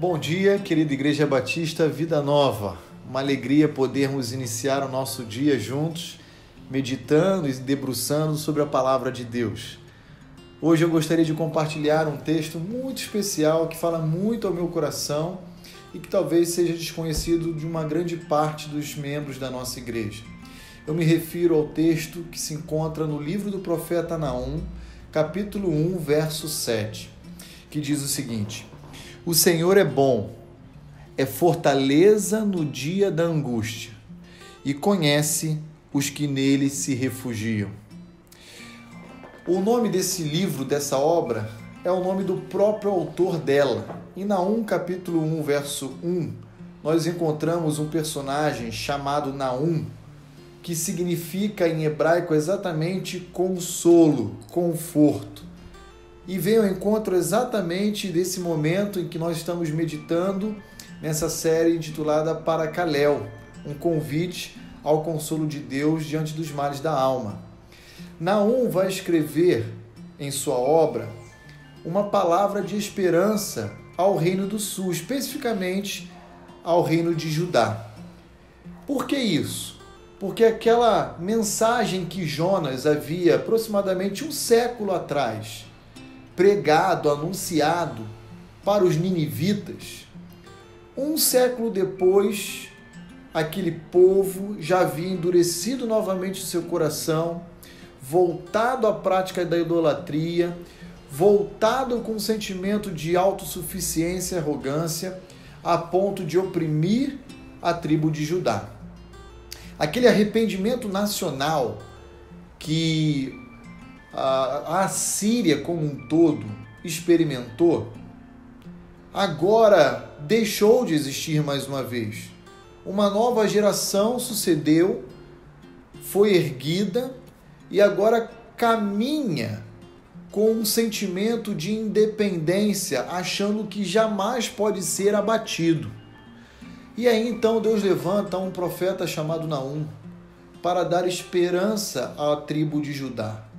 Bom dia, querida Igreja Batista Vida Nova. Uma alegria podermos iniciar o nosso dia juntos, meditando e debruçando sobre a palavra de Deus. Hoje eu gostaria de compartilhar um texto muito especial que fala muito ao meu coração e que talvez seja desconhecido de uma grande parte dos membros da nossa igreja. Eu me refiro ao texto que se encontra no livro do profeta Naum, capítulo 1, verso 7, que diz o seguinte: o Senhor é bom, é fortaleza no dia da angústia e conhece os que nele se refugiam. O nome desse livro, dessa obra, é o nome do próprio autor dela. E na 1 capítulo 1, verso 1, nós encontramos um personagem chamado Naum, que significa em hebraico exatamente consolo, conforto e vem ao encontro exatamente desse momento em que nós estamos meditando nessa série intitulada Para Caléu, um convite ao consolo de Deus diante dos males da alma. Naum vai escrever em sua obra uma palavra de esperança ao reino do sul, especificamente ao reino de Judá. Por que isso? Porque aquela mensagem que Jonas havia aproximadamente um século atrás pregado, anunciado para os ninivitas, um século depois, aquele povo já havia endurecido novamente o seu coração, voltado à prática da idolatria, voltado com um sentimento de autossuficiência e arrogância, a ponto de oprimir a tribo de Judá. Aquele arrependimento nacional que a, a Síria como um todo experimentou, agora deixou de existir mais uma vez. Uma nova geração sucedeu, foi erguida e agora caminha com um sentimento de independência, achando que jamais pode ser abatido. E aí então Deus levanta um profeta chamado Naum para dar esperança à tribo de Judá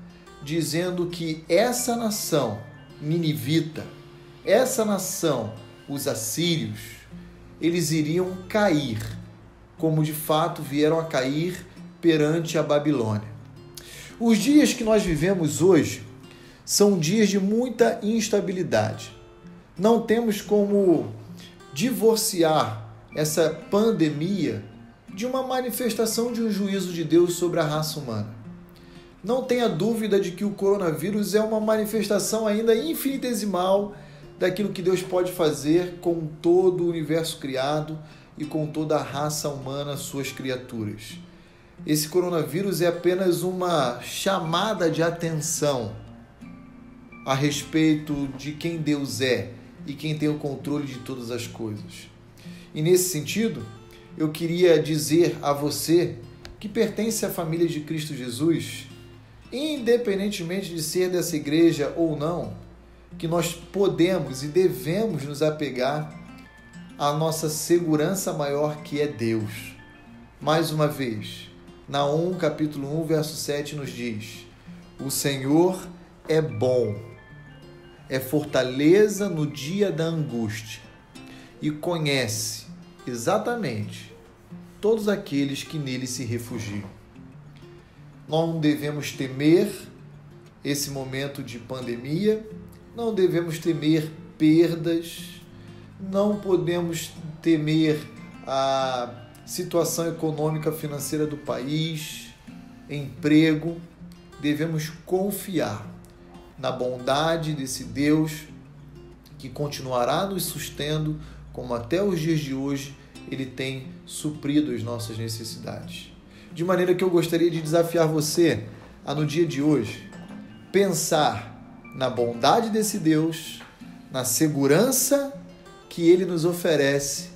dizendo que essa nação ninivita, essa nação, os assírios, eles iriam cair, como de fato vieram a cair perante a Babilônia. Os dias que nós vivemos hoje são dias de muita instabilidade. Não temos como divorciar essa pandemia de uma manifestação de um juízo de Deus sobre a raça humana. Não tenha dúvida de que o coronavírus é uma manifestação ainda infinitesimal daquilo que Deus pode fazer com todo o universo criado e com toda a raça humana, suas criaturas. Esse coronavírus é apenas uma chamada de atenção a respeito de quem Deus é e quem tem o controle de todas as coisas. E nesse sentido, eu queria dizer a você que pertence à família de Cristo Jesus independentemente de ser dessa igreja ou não, que nós podemos e devemos nos apegar à nossa segurança maior que é Deus. Mais uma vez, Naum capítulo 1, verso 7 nos diz: O Senhor é bom, é fortaleza no dia da angústia e conhece exatamente todos aqueles que nele se refugiam não devemos temer esse momento de pandemia, não devemos temer perdas, não podemos temer a situação econômica financeira do país, emprego, devemos confiar na bondade desse Deus que continuará nos sustendo, como até os dias de hoje ele tem suprido as nossas necessidades. De maneira que eu gostaria de desafiar você a, no dia de hoje, pensar na bondade desse Deus, na segurança que ele nos oferece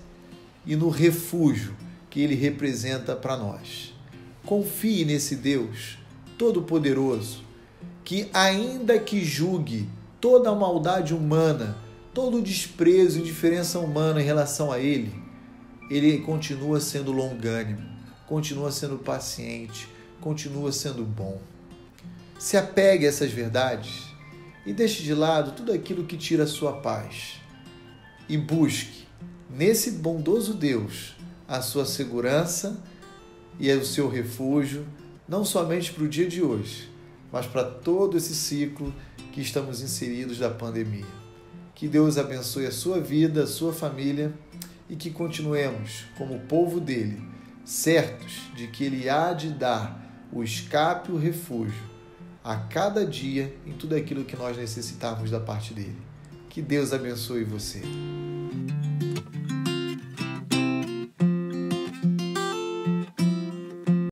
e no refúgio que ele representa para nós. Confie nesse Deus Todo-Poderoso, que, ainda que julgue toda a maldade humana, todo o desprezo e indiferença humana em relação a ele, ele continua sendo longânimo continua sendo paciente, continua sendo bom. Se apegue a essas verdades e deixe de lado tudo aquilo que tira a sua paz. e busque nesse bondoso Deus a sua segurança e o seu refúgio, não somente para o dia de hoje, mas para todo esse ciclo que estamos inseridos da pandemia. Que Deus abençoe a sua vida, a sua família e que continuemos, como povo dele, certos de que ele há de dar o escape o refúgio a cada dia em tudo aquilo que nós necessitarmos da parte dele. Que Deus abençoe você.